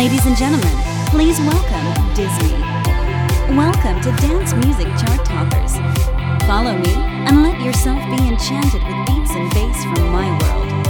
Ladies and gentlemen, please welcome DisME. Welcome to Dance Music Chart Toppers. Follow me and let yourself be enchanted with beats and bass from my world.